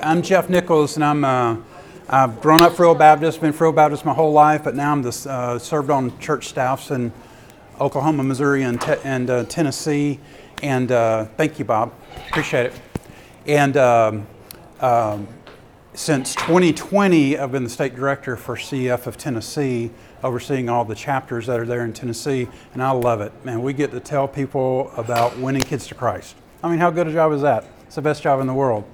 I'm Jeff Nichols, and I'm uh, I've grown up Free Baptist, been Free Baptist my whole life, but now I'm the, uh, served on church staffs in Oklahoma, Missouri, and, te- and uh, Tennessee. And uh, thank you, Bob. Appreciate it. And um, um, since 2020, I've been the state director for CEF of Tennessee, overseeing all the chapters that are there in Tennessee, and I love it. Man, we get to tell people about winning kids to Christ. I mean, how good a job is that? It's the best job in the world.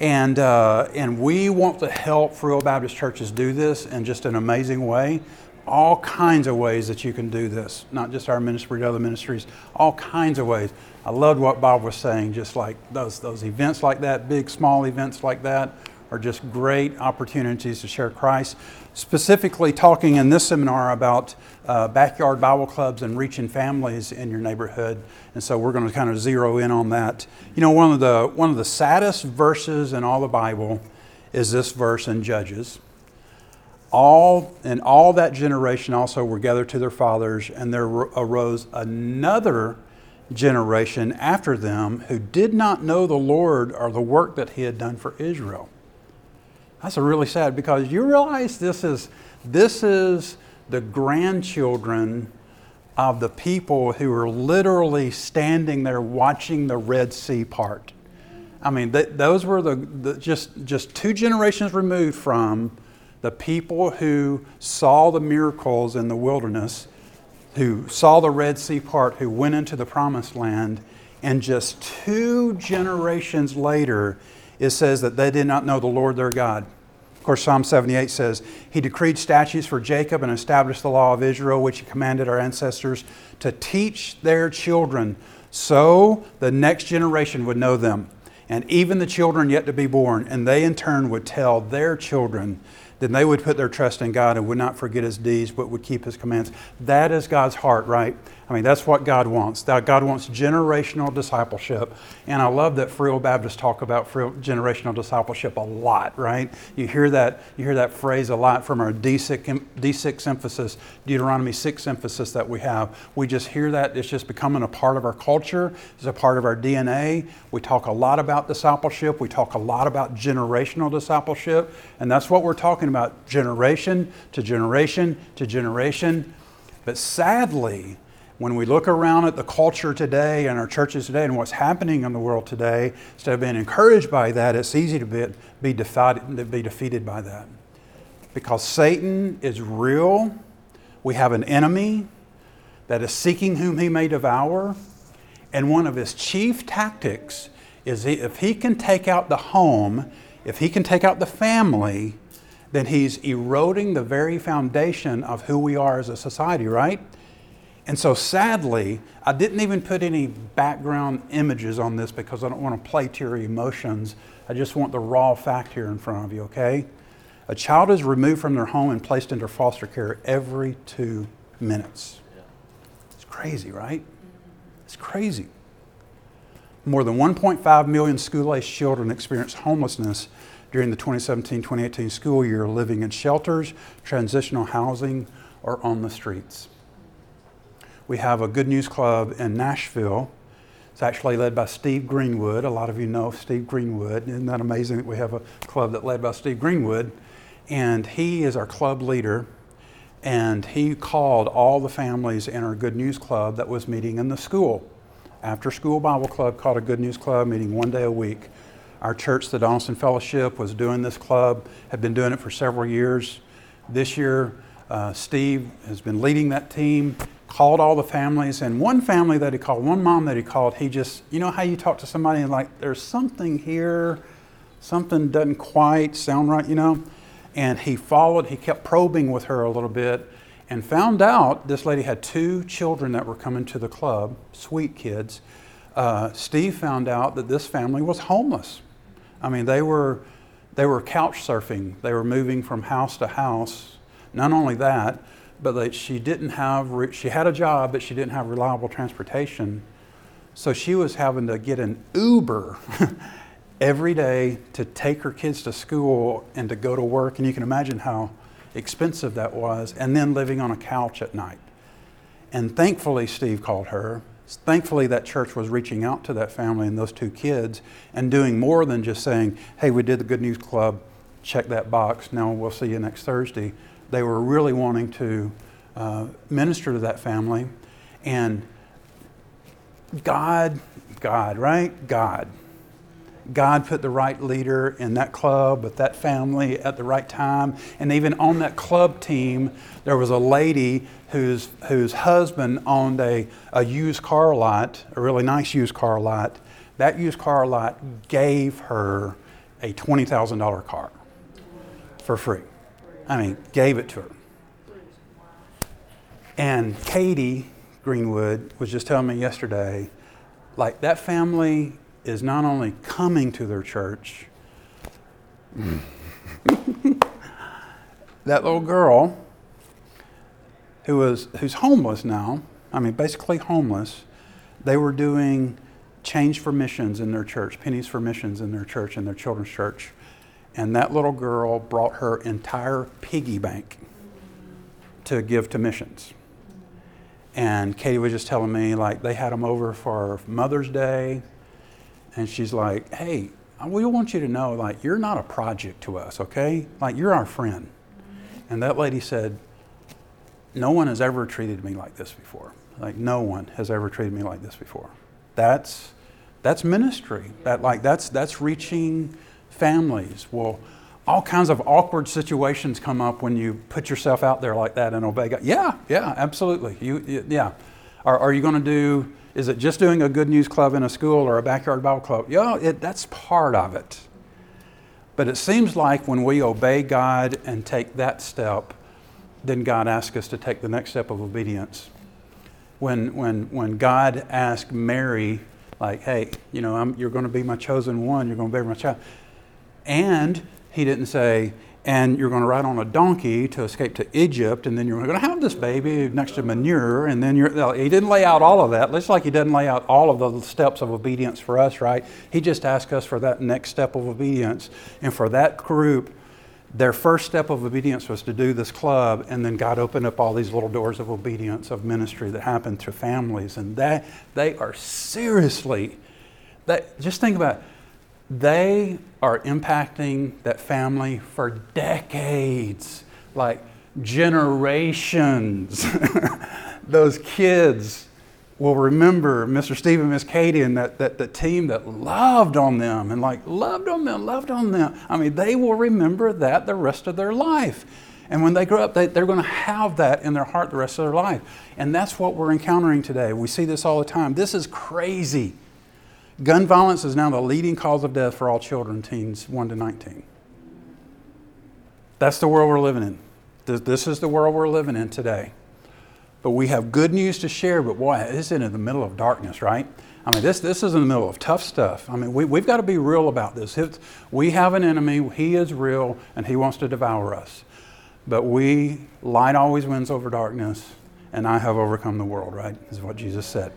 And, uh, and we want to help Free Will Baptist churches do this in just an amazing way. All kinds of ways that you can do this, not just our ministry, but other ministries, all kinds of ways. I loved what Bob was saying, just like those, those events like that, big, small events like that, are just great opportunities to share Christ. Specifically, talking in this seminar about uh, backyard Bible clubs and reaching families in your neighborhood, and so we're going to kind of zero in on that. You know, one of the one of the saddest verses in all the Bible is this verse in Judges. All and all that generation also were gathered to their fathers, and there arose another generation after them who did not know the Lord or the work that He had done for Israel. That's really sad because you realize this is this is the grandchildren of the people who are literally standing there watching the Red Sea part. I mean, th- those were the, the, just just two generations removed from the people who saw the miracles in the wilderness, who saw the Red Sea part, who went into the promised land, and just two generations later, it says that they did not know the Lord their God. Of course, Psalm 78 says, He decreed statutes for Jacob and established the law of Israel, which He commanded our ancestors to teach their children, so the next generation would know them, and even the children yet to be born, and they in turn would tell their children then they would put their trust in God and would not forget his deeds, but would keep his commands. That is God's heart, right? I mean, that's what God wants. God wants generational discipleship. And I love that Will Baptists talk about generational discipleship a lot, right? You hear that, you hear that phrase a lot from our D6, D6 emphasis, Deuteronomy 6 emphasis that we have. We just hear that. It's just becoming a part of our culture, it's a part of our DNA. We talk a lot about discipleship, we talk a lot about generational discipleship, and that's what we're talking about generation to generation to generation. But sadly, when we look around at the culture today and our churches today and what's happening in the world today, instead of being encouraged by that, it's easy to be, be, defied, to be defeated by that. Because Satan is real, we have an enemy that is seeking whom he may devour, and one of his chief tactics is if he can take out the home, if he can take out the family, then he's eroding the very foundation of who we are as a society, right? And so sadly, I didn't even put any background images on this because I don't want to play to your emotions. I just want the raw fact here in front of you, okay? A child is removed from their home and placed into foster care every two minutes. It's crazy, right? It's crazy. More than 1.5 million school aged children experience homelessness during the 2017 2018 school year, living in shelters, transitional housing, or on the streets we have a Good News Club in Nashville. It's actually led by Steve Greenwood. A lot of you know Steve Greenwood. Isn't that amazing that we have a club that led by Steve Greenwood? And he is our club leader. And he called all the families in our Good News Club that was meeting in the school. After School Bible Club called a Good News Club, meeting one day a week. Our church, the Donelson Fellowship, was doing this club, had been doing it for several years. This year, uh, Steve has been leading that team called all the families, and one family that he called, one mom that he called, he just, you know how you talk to somebody and like, there's something here, something doesn't quite sound right, you know? And he followed, he kept probing with her a little bit and found out this lady had two children that were coming to the club, sweet kids. Uh, Steve found out that this family was homeless. I mean, they were, they were couch surfing, they were moving from house to house. Not only that, but she didn't have, she had a job, but she didn't have reliable transportation. So she was having to get an Uber every day to take her kids to school and to go to work. And you can imagine how expensive that was. And then living on a couch at night. And thankfully, Steve called her Thankfully, that church was reaching out to that family and those two kids and doing more than just saying, hey, we did the Good News Club, check that box, now we'll see you next Thursday. They were really wanting to uh, minister to that family. And God, God, right? God. God put the right leader in that club with that family at the right time. And even on that club team, there was a lady whose, whose husband owned a, a used car lot, a really nice used car lot. That used car lot gave her a $20,000 car for free. I mean, gave it to her. And Katie Greenwood was just telling me yesterday, like that family is not only coming to their church, that little girl who was who's homeless now, I mean basically homeless, they were doing change for missions in their church, pennies for missions in their church, in their children's church. And that little girl brought her entire piggy bank to give to missions. And Katie was just telling me, like, they had them over for Mother's Day, and she's like, hey, we want you to know, like, you're not a project to us, okay? Like, you're our friend. And that lady said, no one has ever treated me like this before. Like, no one has ever treated me like this before. That's, that's ministry. That, like, that's, that's reaching families. Well, all kinds of awkward situations come up when you put yourself out there like that and obey God. Yeah, yeah, absolutely. You, yeah. Are, are you going to do is it just doing a good news club in a school or a backyard Bible club? Yeah, it, that's part of it. But it seems like when we obey God and take that step, then God asks us to take the next step of obedience. When, when, when God asked Mary, like, hey, you know, I'm, you're going to be my chosen one, you're going to be my child. And he didn't say, and you're going to ride on a donkey to escape to Egypt, and then you're going to have this baby next to manure, and then you're. He didn't lay out all of that. Just like he didn't lay out all of the steps of obedience for us, right? He just asked us for that next step of obedience, and for that group, their first step of obedience was to do this club, and then God opened up all these little doors of obedience of ministry that happened to families, and that they are seriously. That just think about. It, they are impacting that family for decades, like generations. Those kids will remember Mr. Steve and Miss Katie and that, that the team that loved on them and like loved on them, loved on them. I mean, they will remember that the rest of their life. And when they grow up, they, they're going to have that in their heart the rest of their life. And that's what we're encountering today. We see this all the time. This is crazy. Gun violence is now the leading cause of death for all children, teens 1 to 19. That's the world we're living in. This is the world we're living in today. But we have good news to share, but boy, it's in the middle of darkness, right? I mean, this, this is in the middle of tough stuff. I mean, we, we've got to be real about this. We have an enemy, he is real, and he wants to devour us. But we, light always wins over darkness, and I have overcome the world, right? Is what Jesus said.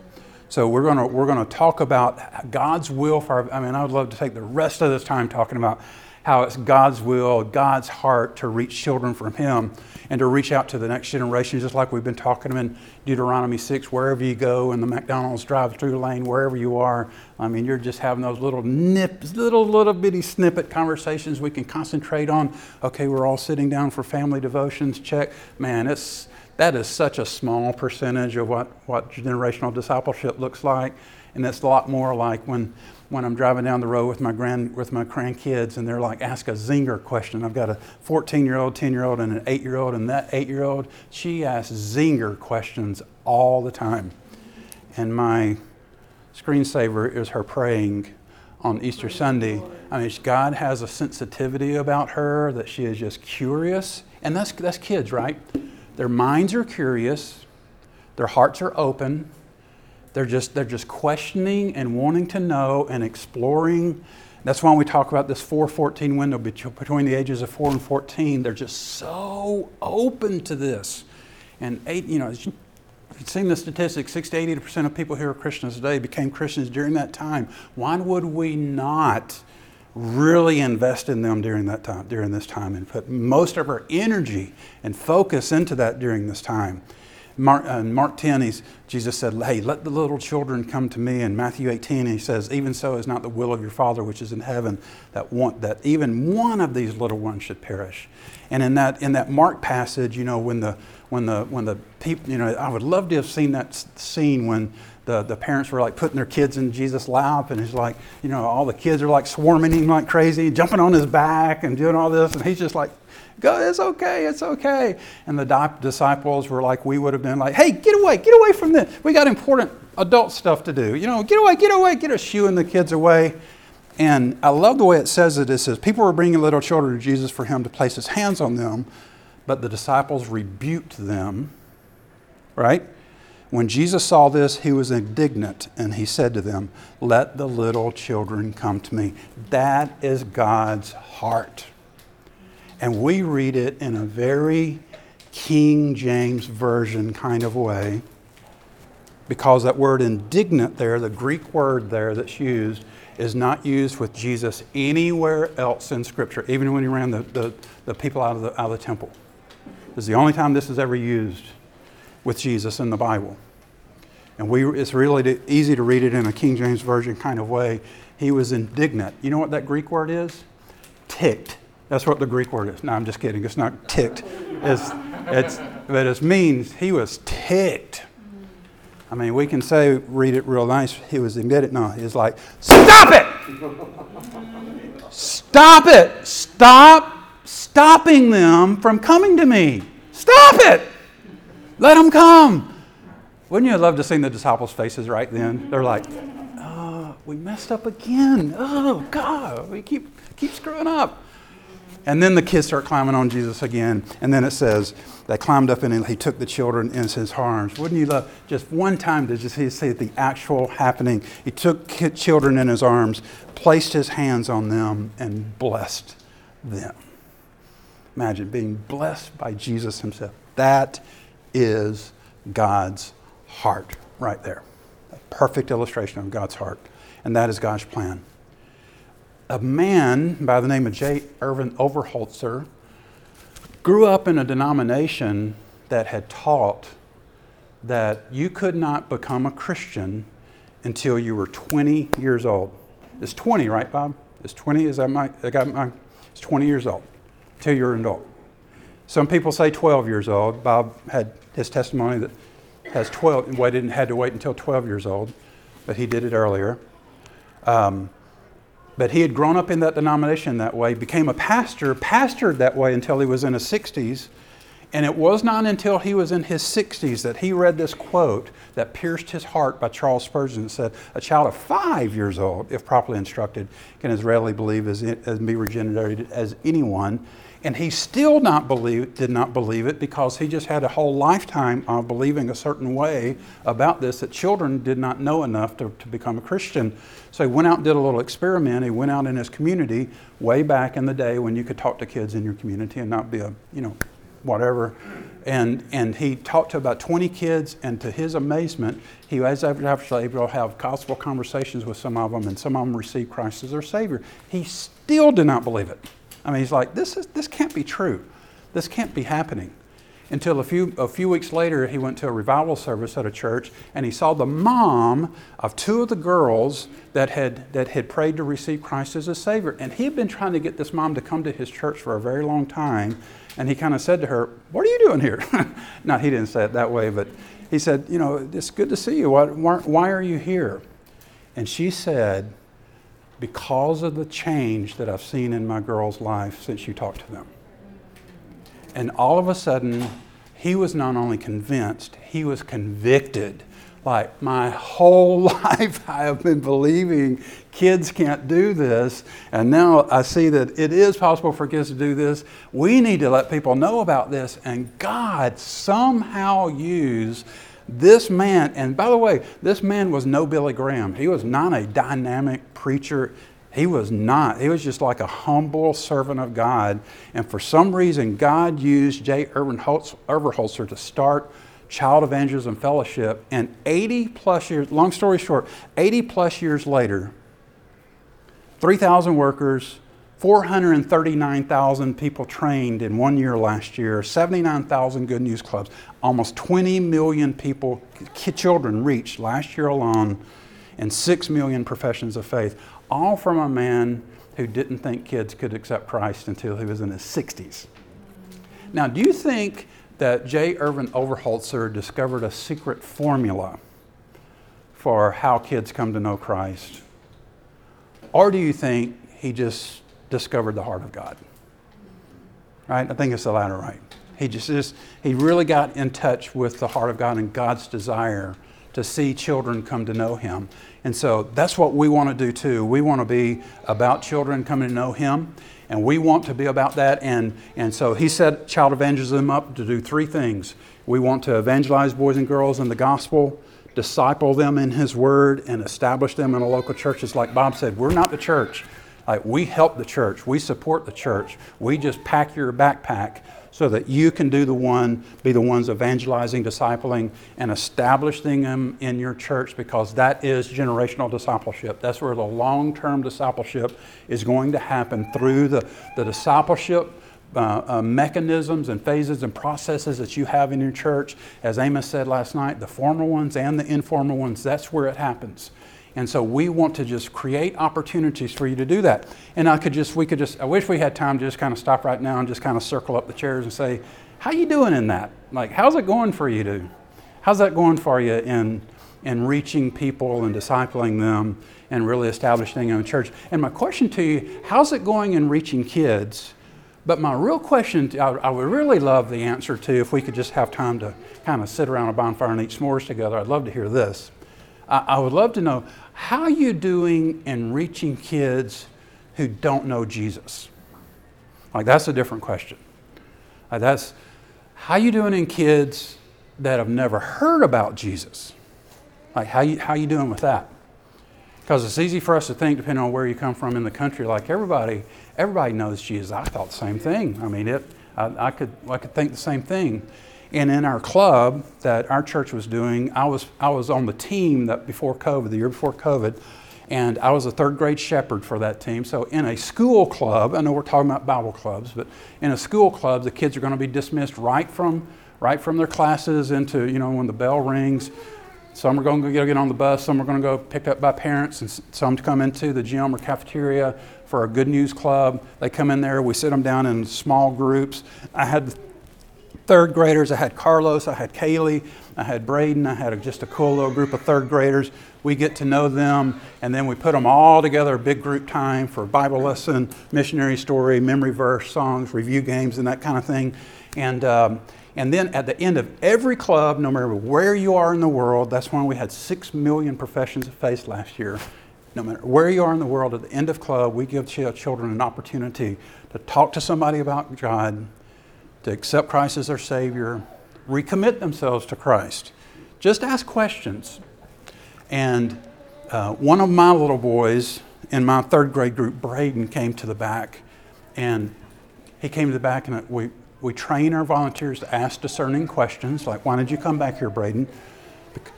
So we're going to we're going to talk about God's will for our, I mean I would love to take the rest of this time talking about how it's God's will, God's heart to reach children from him and to reach out to the next generation just like we've been talking in Deuteronomy 6 wherever you go in the McDonald's drive-through lane wherever you are. I mean you're just having those little nips little little bitty snippet conversations we can concentrate on. Okay, we're all sitting down for family devotions. Check. Man, it's that is such a small percentage of what, what generational discipleship looks like. And it's a lot more like when, when I'm driving down the road with my, grand, with my grandkids and they're like, ask a zinger question. I've got a 14 year old, 10 year old, and an 8 year old, and that 8 year old, she asks zinger questions all the time. And my screensaver is her praying on Easter Sunday. I mean, God has a sensitivity about her that she is just curious. And that's, that's kids, right? Their minds are curious, their hearts are open. They're just, they're just questioning and wanting to know and exploring. That's why we talk about this 414 window between the ages of 4 and 14. They're just so open to this. And eight, you know, if you've seen the statistics 60 to 80% of people here are Christians today became Christians during that time. Why would we not really invest in them during that time, during this time, and put most of our energy and focus into that during this time. Mark, uh, Mark 10, he's, Jesus said, Hey, let the little children come to me. And Matthew 18, he says, Even so is not the will of your Father which is in heaven that, want, that even one of these little ones should perish. And in that, in that Mark passage, you know, when the, when the, when the people, you know, I would love to have seen that scene when the, the parents were like putting their kids in Jesus' lap, and he's like, you know, all the kids are like swarming him like crazy, jumping on his back and doing all this, and he's just like, Go, it's okay, it's okay. And the di- disciples were like, we would have been like, hey, get away, get away from this. We got important adult stuff to do. You know, get away, get away, get us shooing the kids away. And I love the way it says it. It says, people were bringing little children to Jesus for him to place his hands on them, but the disciples rebuked them, right? When Jesus saw this, he was indignant and he said to them, Let the little children come to me. That is God's heart. And we read it in a very King James Version kind of way because that word indignant there, the Greek word there that's used, is not used with Jesus anywhere else in Scripture, even when he ran the, the, the people out of the, out of the temple. It's the only time this is ever used with Jesus in the Bible. And we, it's really easy to read it in a King James Version kind of way. He was indignant. You know what that Greek word is? Ticked. That's what the Greek word is. No, I'm just kidding. It's not ticked. It's, it's, but it means he was ticked. I mean, we can say, read it real nice, he was indignant. No, he's like, stop it! Stop it! Stop stopping them from coming to me. Stop it! Let them come. Wouldn't you love to see the disciples' faces right then? They're like, oh, we messed up again. Oh, God, we keep, keep screwing up. And then the kids start climbing on Jesus again. And then it says, they climbed up and he took the children in his arms. Wouldn't you love just one time to just see the actual happening? He took children in his arms, placed his hands on them, and blessed them. Imagine being blessed by Jesus himself. That is God's heart right there. A perfect illustration of God's heart. And that is God's plan a man by the name of J. Irvin Overholtzer grew up in a denomination that had taught that you could not become a Christian until you were 20 years old. It's 20, right, Bob? It's 20. Is that my? I got my. It's 20 years old until you're an adult. Some people say 12 years old. Bob had his testimony that has 12. Waited and had to wait until 12 years old, but he did it earlier. Um, but he had grown up in that denomination that way, became a pastor, pastored that way until he was in his 60s. And it was not until he was in his 60s that he read this quote that pierced his heart by Charles Spurgeon that said, A child of five years old, if properly instructed, can as readily believe as, as be regenerated as anyone. And he still not believe, did not believe it because he just had a whole lifetime of believing a certain way about this that children did not know enough to, to become a Christian. So he went out and did a little experiment. He went out in his community way back in the day when you could talk to kids in your community and not be a, you know, whatever. And, and he talked to about 20 kids, and to his amazement, he was able to have gospel conversations with some of them, and some of them received Christ as their Savior. He still did not believe it. I mean, he's like, this, is, this can't be true. This can't be happening. Until a few, a few weeks later, he went to a revival service at a church and he saw the mom of two of the girls that had, that had prayed to receive Christ as a Savior. And he had been trying to get this mom to come to his church for a very long time. And he kind of said to her, What are you doing here? Now he didn't say it that way, but he said, You know, it's good to see you. Why, why are you here? And she said, because of the change that I've seen in my girl's life since you talked to them. And all of a sudden, he was not only convinced, he was convicted. Like, my whole life I have been believing kids can't do this, and now I see that it is possible for kids to do this. We need to let people know about this, and God somehow used this man, and by the way, this man was no Billy Graham. He was not a dynamic preacher. He was not. He was just like a humble servant of God. And for some reason, God used J. Irvin Holzer to start Child Evangelism Fellowship. And 80 plus years, long story short, 80 plus years later, 3,000 workers, 439,000 people trained in one year last year, 79,000 Good News Clubs, almost 20 million people, children reached last year alone, and 6 million professions of faith, all from a man who didn't think kids could accept Christ until he was in his 60s. Now, do you think that J. Irvin Overholtzer discovered a secret formula for how kids come to know Christ? Or do you think he just discovered the heart of God. Right? I think it's the latter, right? He just, just he really got in touch with the heart of God and God's desire to see children come to know him. And so that's what we want to do too. We want to be about children coming to know him, and we want to be about that. And, and so he set child evangelism up to do three things. We want to evangelize boys and girls in the gospel, disciple them in his word, and establish them in a local church. It's like Bob said, we're not the church. Like we help the church, we support the church. We just pack your backpack so that you can do the one, be the ones evangelizing, discipling, and establishing them in your church because that is generational discipleship. That's where the long term discipleship is going to happen through the, the discipleship. Uh, uh, mechanisms and phases and processes that you have in your church. As Amos said last night, the formal ones and the informal ones, that's where it happens. And so we want to just create opportunities for you to do that. And I could just, we could just, I wish we had time to just kind of stop right now and just kind of circle up the chairs and say, how you doing in that? Like, how's it going for you to, how's that going for you in, in reaching people and discipling them and really establishing in church? And my question to you, how's it going in reaching kids? But my real question, I, I would really love the answer to if we could just have time to kind of sit around a bonfire and eat s'mores together. I'd love to hear this. I, I would love to know how are you doing in reaching kids who don't know Jesus? Like, that's a different question. Like, that's how you doing in kids that have never heard about Jesus? Like, how you, how you doing with that? Because it's easy for us to think, depending on where you come from in the country, like everybody, everybody knows Jesus. I thought the same thing. I mean, it, I, I could, I could think the same thing. And in our club that our church was doing, I was, I was on the team that before COVID, the year before COVID, and I was a third grade shepherd for that team. So in a school club, I know we're talking about Bible clubs, but in a school club, the kids are going to be dismissed right from, right from their classes into, you know, when the bell rings. Some are going to get on the bus, some are going to go picked up by parents, and some come into the gym or cafeteria for a good news club. They come in there, we sit them down in small groups. I had third graders. I had Carlos, I had Kaylee, I had Braden, I had just a cool little group of third graders. We get to know them, and then we put them all together, big group time for Bible lesson, missionary story, memory verse, songs, review games, and that kind of thing. And, um, and then at the end of every club, no matter where you are in the world, that's when we had six million professions of faith last year. No matter where you are in the world, at the end of club, we give children an opportunity to talk to somebody about God, to accept Christ as their Savior, recommit themselves to Christ. Just ask questions. And uh, one of my little boys in my third grade group, Braden, came to the back. And he came to the back, and we, we train our volunteers to ask discerning questions, like, Why did you come back here, Braden?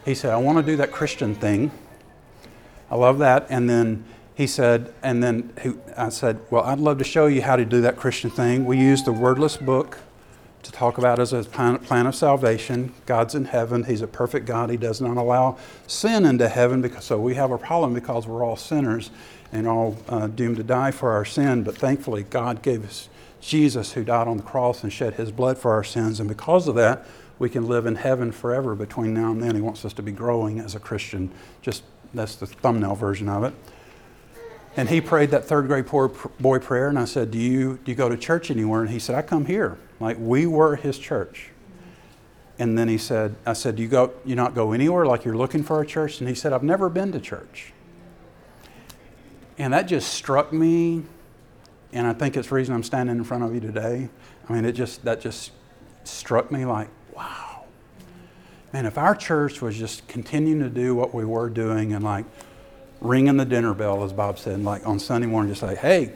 He said, I want to do that Christian thing. I love that. And then he said, and then he, I said, Well, I'd love to show you how to do that Christian thing. We used the wordless book to talk about as a plan of salvation. God's in heaven. He's a perfect God. He does not allow sin into heaven because so we have a problem because we're all sinners and all uh, doomed to die for our sin. But thankfully, God gave us Jesus who died on the cross and shed his blood for our sins. And because of that, we can live in heaven forever between now and then. He wants us to be growing as a Christian. Just that's the thumbnail version of it. And he prayed that third grade boy prayer, and I said, do you, do you go to church anywhere? And he said, I come here. Like we were his church. And then he said, I said, Do you go you not go anywhere like you're looking for a church? And he said, I've never been to church. And that just struck me. And I think it's the reason I'm standing in front of you today. I mean, it just that just struck me like, wow. Man, if our church was just continuing to do what we were doing and like ringing the dinner bell, as Bob said, like on Sunday morning, just like, hey,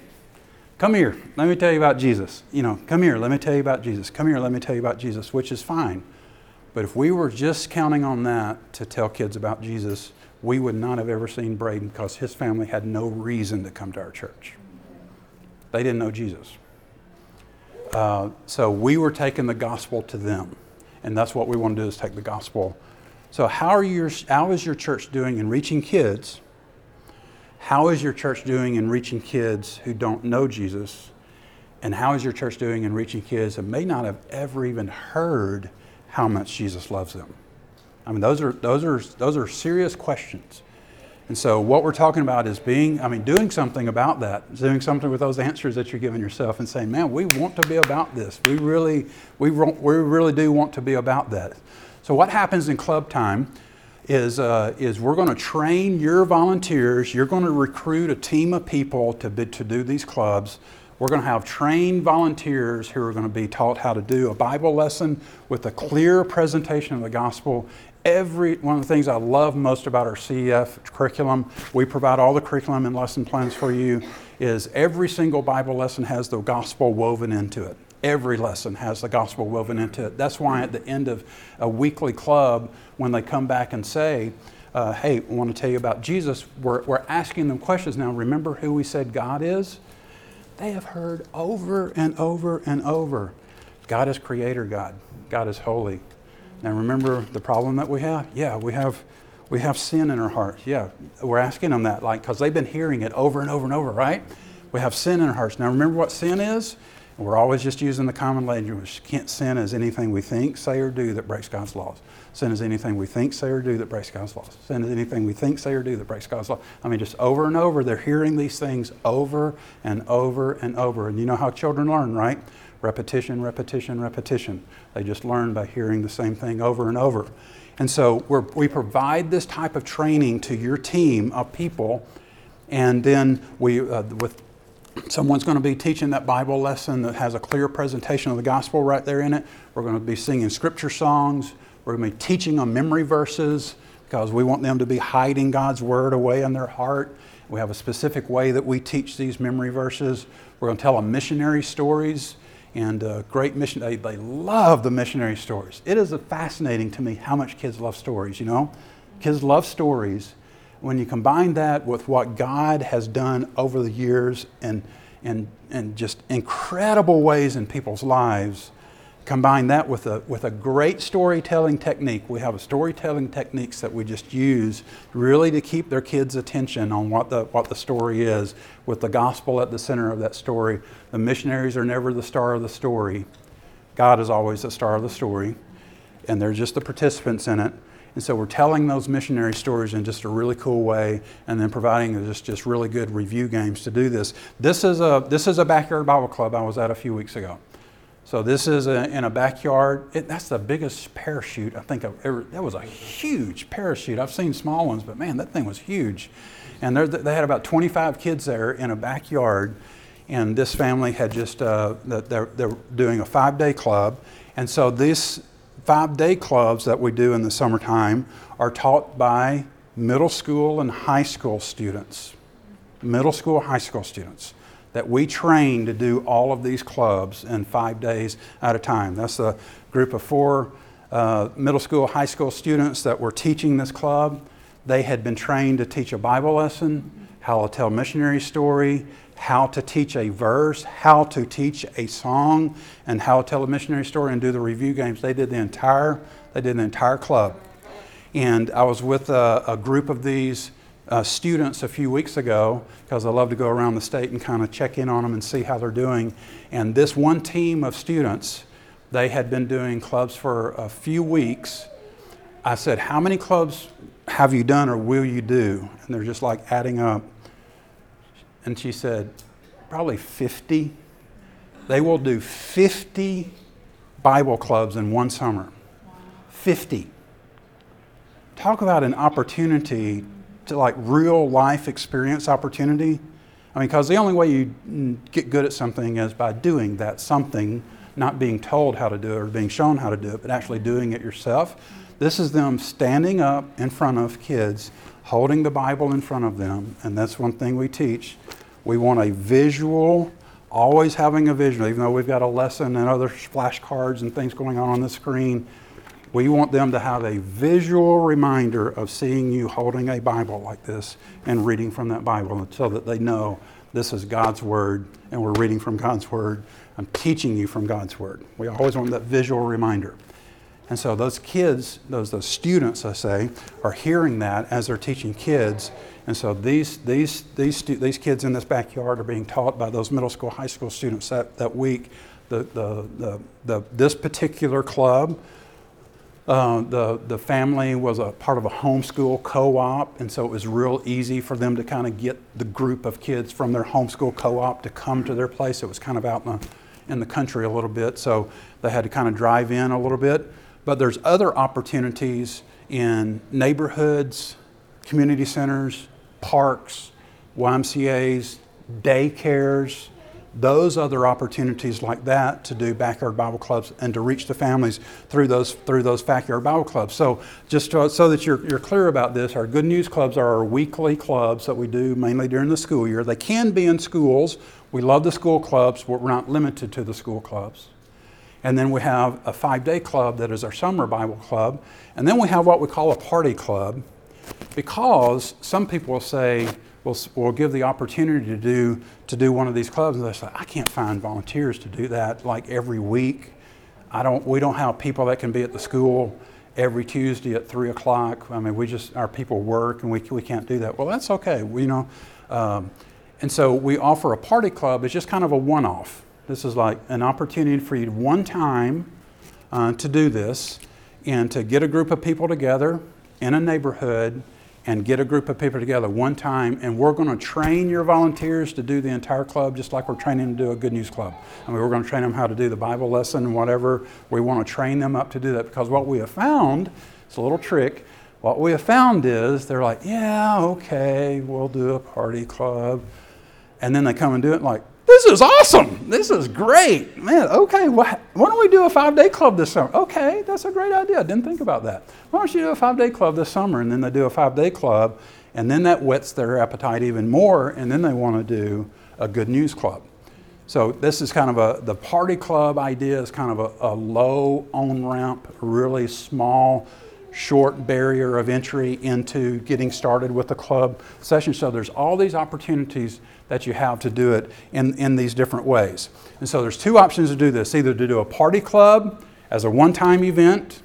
Come here, let me tell you about Jesus. You know, come here, let me tell you about Jesus. Come here, let me tell you about Jesus, which is fine. But if we were just counting on that to tell kids about Jesus, we would not have ever seen Braden because his family had no reason to come to our church. they didn't know Jesus. Uh, so we were taking the gospel to them. And that's what we want to do is take the gospel. So how, are your, how is your church doing in reaching kids? How is your church doing in reaching kids who don't know Jesus? And how is your church doing in reaching kids that may not have ever even heard how much Jesus loves them? I mean, those are, those are, those are serious questions. And so, what we're talking about is being, I mean, doing something about that, doing something with those answers that you're giving yourself and saying, man, we want to be about this. We really, we, we really do want to be about that. So, what happens in club time is, uh, is we're going to train your volunteers, you're going to recruit a team of people to, be, to do these clubs. We're going to have trained volunteers who are going to be taught how to do a Bible lesson with a clear presentation of the gospel every one of the things I love most about our CEF curriculum, we provide all the curriculum and lesson plans for you, is every single Bible lesson has the gospel woven into it. Every lesson has the gospel woven into it. That's why at the end of a weekly club, when they come back and say, uh, hey, I want to tell you about Jesus, we're, we're asking them questions. Now, remember who we said God is? They have heard over and over and over God is creator God, God is holy, now remember the problem that we have? Yeah, we have we have sin in our hearts. Yeah, we're asking them that, like, because they've been hearing it over and over and over, right? We have sin in our hearts. Now remember what sin is? We're always just using the common language. Can't sin is anything we think, say, or do that breaks God's laws. Sin is anything we think, say, or do that breaks God's laws. Sin is anything we think, say, or do that breaks God's law. I mean, just over and over, they're hearing these things over and over and over. And you know how children learn, right? repetition, repetition, repetition. They just learn by hearing the same thing over and over. And so we provide this type of training to your team of people, and then we, uh, with someone's going to be teaching that Bible lesson that has a clear presentation of the gospel right there in it. We're going to be singing scripture songs. We're going to be teaching them memory verses because we want them to be hiding God's word away in their heart. We have a specific way that we teach these memory verses. We're going to tell them missionary stories and uh, great mission. They, they love the missionary stories. It is fascinating to me how much kids love stories, you know? Kids love stories. When you combine that with what God has done over the years and, and, and just incredible ways in people's lives, combine that with a, with a great storytelling technique. We have a storytelling techniques that we just use really to keep their kids' attention on what the, what the story is, with the gospel at the center of that story. The missionaries are never the star of the story. God is always the star of the story, and they're just the participants in it. And so we're telling those missionary stories in just a really cool way and then providing just, just really good review games to do this. This is, a, this is a backyard Bible club I was at a few weeks ago. So this is a, in a backyard. It, that's the biggest parachute I think I've ever. That was a huge parachute. I've seen small ones, but man, that thing was huge. And they had about 25 kids there in a backyard. And this family had just uh, they're, they're doing a five-day club, and so these five-day clubs that we do in the summertime are taught by middle school and high school students. Middle school, high school students that we train to do all of these clubs in five days at a time. That's a group of four uh, middle school, high school students that were teaching this club. They had been trained to teach a Bible lesson, how to tell missionary story, how to teach a verse, how to teach a song, and how to tell a missionary story and do the review games. They did the entire, they did the entire club. And I was with a, a group of these uh, students a few weeks ago because I love to go around the state and kind of check in on them and see how they're doing. And this one team of students, they had been doing clubs for a few weeks. I said, How many clubs have you done or will you do? And they're just like adding up. And she said, Probably 50. They will do 50 Bible clubs in one summer. 50. Talk about an opportunity to like real life experience opportunity. I mean, because the only way you get good at something is by doing that something, not being told how to do it or being shown how to do it, but actually doing it yourself. This is them standing up in front of kids, holding the Bible in front of them, and that's one thing we teach. We want a visual, always having a visual, even though we've got a lesson and other flashcards and things going on on the screen we want them to have a visual reminder of seeing you holding a Bible like this and reading from that Bible so that they know this is God's Word, and we're reading from God's Word. I'm teaching you from God's Word. We always want that visual reminder. And so those kids, those, those students, I say, are hearing that as they're teaching kids. And so these, these, these, these kids in this backyard are being taught by those middle school, high school students that, that week. The, the, the, the, this particular club, uh, the, the family was a part of a homeschool co-op, and so it was real easy for them to kind of get the group of kids from their homeschool co-op to come to their place. It was kind of out in the, in the country a little bit, so they had to kind of drive in a little bit. But there's other opportunities in neighborhoods, community centers, parks, YMCA's, daycares, those other opportunities like that to do backyard Bible clubs and to reach the families through those through those backyard Bible clubs. So just to, so that you're, you're clear about this, our Good News clubs are our weekly clubs that we do mainly during the school year. They can be in schools. We love the school clubs, but we're not limited to the school clubs. And then we have a five day club that is our summer Bible club. And then we have what we call a party club because some people will say, we'll, we'll give the opportunity to do, to do one of these clubs. And they say, I can't find volunteers to do that like every week. I don't, we don't have people that can be at the school every Tuesday at 3 o'clock. I mean, we just, our people work and we, we can't do that. Well, that's okay. We, you know, um, and so we offer a party club. It's just kind of a one off. This is like an opportunity for you one time uh, to do this and to get a group of people together in a neighborhood and get a group of people together one time. And we're going to train your volunteers to do the entire club just like we're training them to do a good news club. I mean we're going to train them how to do the bible lesson and whatever. We want to train them up to do that because what we have found it's a little trick what we have found is they're like yeah okay we'll do a party club. And then they come and do it like this is awesome. This is great. Man, okay, why, why don't we do a five day club this summer? Okay, that's a great idea. I didn't think about that. Why don't you do a five day club this summer? And then they do a five day club, and then that whets their appetite even more, and then they want to do a good news club. So this is kind of a, the party club idea is kind of a, a low on ramp, really small short barrier of entry into getting started with the club session. So there's all these opportunities that you have to do it in, in these different ways. And so there's two options to do this either to do a party club as a one time event,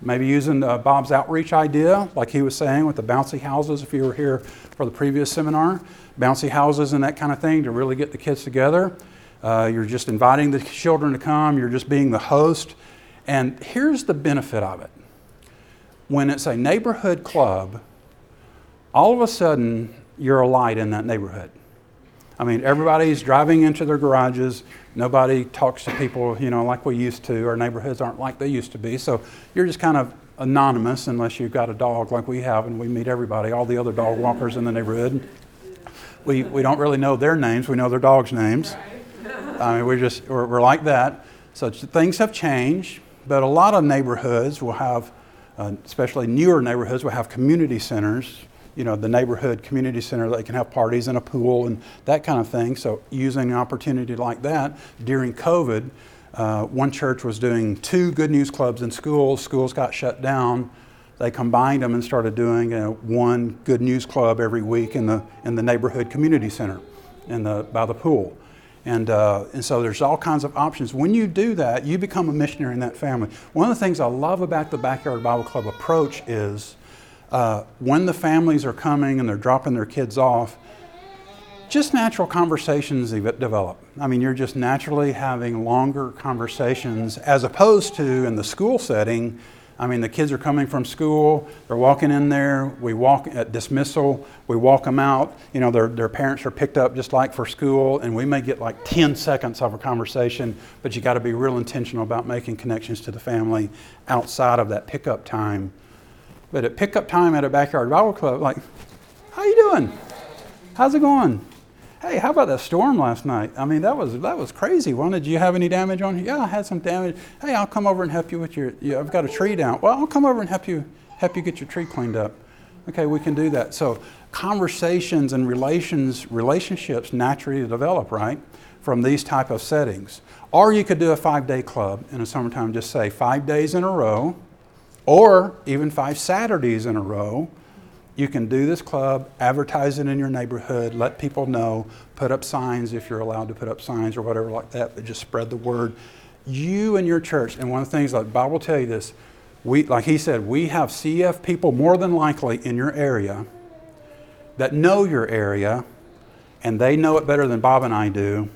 maybe using uh, Bob's outreach idea, like he was saying with the bouncy houses, if you were here for the previous seminar, bouncy houses and that kind of thing to really get the kids together. Uh, you're just inviting the children to come, you're just being the host. And here's the benefit of it when it's a neighborhood club, all of a sudden you're a light in that neighborhood. I mean, everybody's driving into their garages. Nobody talks to people, you know, like we used to. Our neighborhoods aren't like they used to be. So you're just kind of anonymous unless you've got a dog like we have and we meet everybody, all the other dog walkers in the neighborhood. We, we don't really know their names, we know their dogs' names. I mean, we're just, we're, we're like that. So things have changed, but a lot of neighborhoods will have uh, especially newer neighborhoods will have community centers, you know, the neighborhood community center they can have parties and a pool and that kind of thing. So using an opportunity like that during COVID, uh, one church was doing two good news clubs in schools. Schools got shut down. They combined them and started doing uh, one good news club every week in the in the neighborhood community center, in the by the pool. And, uh, and so there's all kinds of options. When you do that, you become a missionary in that family. One of the things I love about the Backyard Bible Club approach is uh, when the families are coming and they're dropping their kids off, just natural conversations develop. I mean, you're just naturally having longer conversations as opposed to in the school setting I mean, the kids are coming from school, they're walking in there, we walk at dismissal, we walk them out. You know, their, their parents are picked up just like for school, and we may get like 10 seconds of a conversation, but you got to be real intentional about making connections to the family outside of that pickup time. But at pickup time at a backyard Bible club, like, how you doing? How's it going? Hey, how about that storm last night? I mean, that was that was crazy. One, did you have any damage on you? Yeah, I had some damage. Hey, I'll come over and help you with your. Yeah, I've got a tree down. Well, I'll come over and help you help you get your tree cleaned up. Okay, we can do that. So conversations and relations relationships naturally develop, right, from these type of settings. Or you could do a five-day club in the summertime. Just say five days in a row, or even five Saturdays in a row You can do this club, advertise it in your neighborhood, let people know, put up signs if you're allowed to put up signs or whatever like that, but just spread the word. You and your church, and one of the things like Bob will tell you this, we like he said, we have CEF people more than likely in your area that know your area and they know it better than Bob and I do,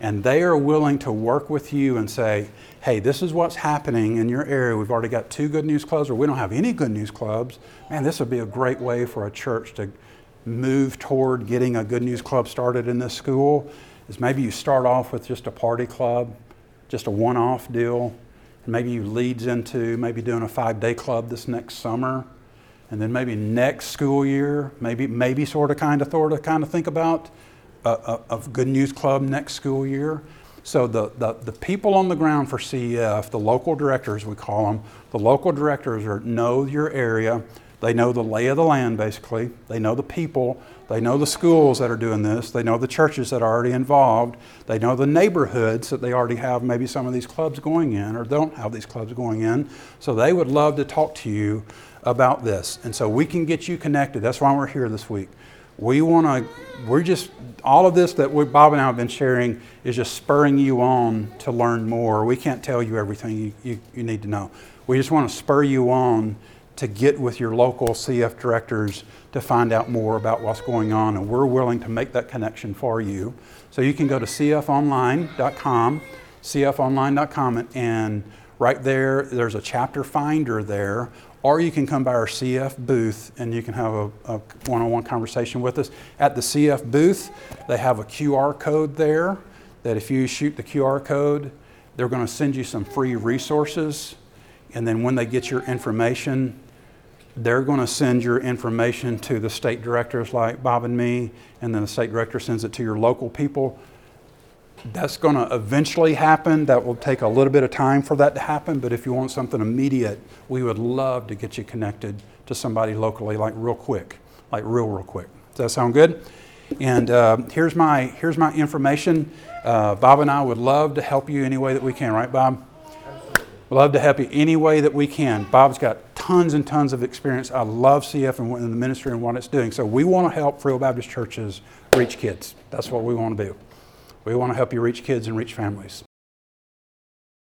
and they are willing to work with you and say, hey, this is what's happening in your area. We've already got two good news clubs, or we don't have any good news clubs. Man, this would be a great way for a church to move toward getting a good news club started in this school. Is maybe you start off with just a party club, just a one off deal, and maybe you leads into maybe doing a five day club this next summer. And then maybe next school year, maybe maybe sort of kind of sort of kind of think about a, a, a good news club next school year. So the, the, the people on the ground for CEF, the local directors we call them, the local directors are, know your area. They know the lay of the land basically. They know the people. They know the schools that are doing this. They know the churches that are already involved. They know the neighborhoods that they already have maybe some of these clubs going in or don't have these clubs going in. So they would love to talk to you about this. And so we can get you connected. That's why we're here this week. We want to, we're just, all of this that we, Bob and I have been sharing is just spurring you on to learn more. We can't tell you everything you, you, you need to know. We just want to spur you on to get with your local CEF directors to find out more about what's going on, and we're willing to make that connection for you. So you can go to cefonline.com, cefonline.com, and right there, there's a chapter finder there or you can come by our CEF booth and you can have a, a, one-on-one conversation with us. At the CEF booth, they have a QR code there that if you shoot the QR code, they're going to send you some free resources. And then when they get your information, they're going to send your information to the state directors like Bob and me, and then the state director sends it to your local people that's going to eventually happen. That will take a little bit of time for that to happen. But if you want something immediate, we would love to get you connected to somebody locally, like real quick, like real, real quick. Does that sound good? And uh, here's my here's my information. Uh, Bob and I would love to help you any way that we can. Right, Bob? Love to help you any way that we can. Bob's got tons and tons of experience. I love CEF and the ministry and what it's doing. So we want to help Free Baptist churches reach kids. That's what we want to do. We want to help you reach kids and reach families.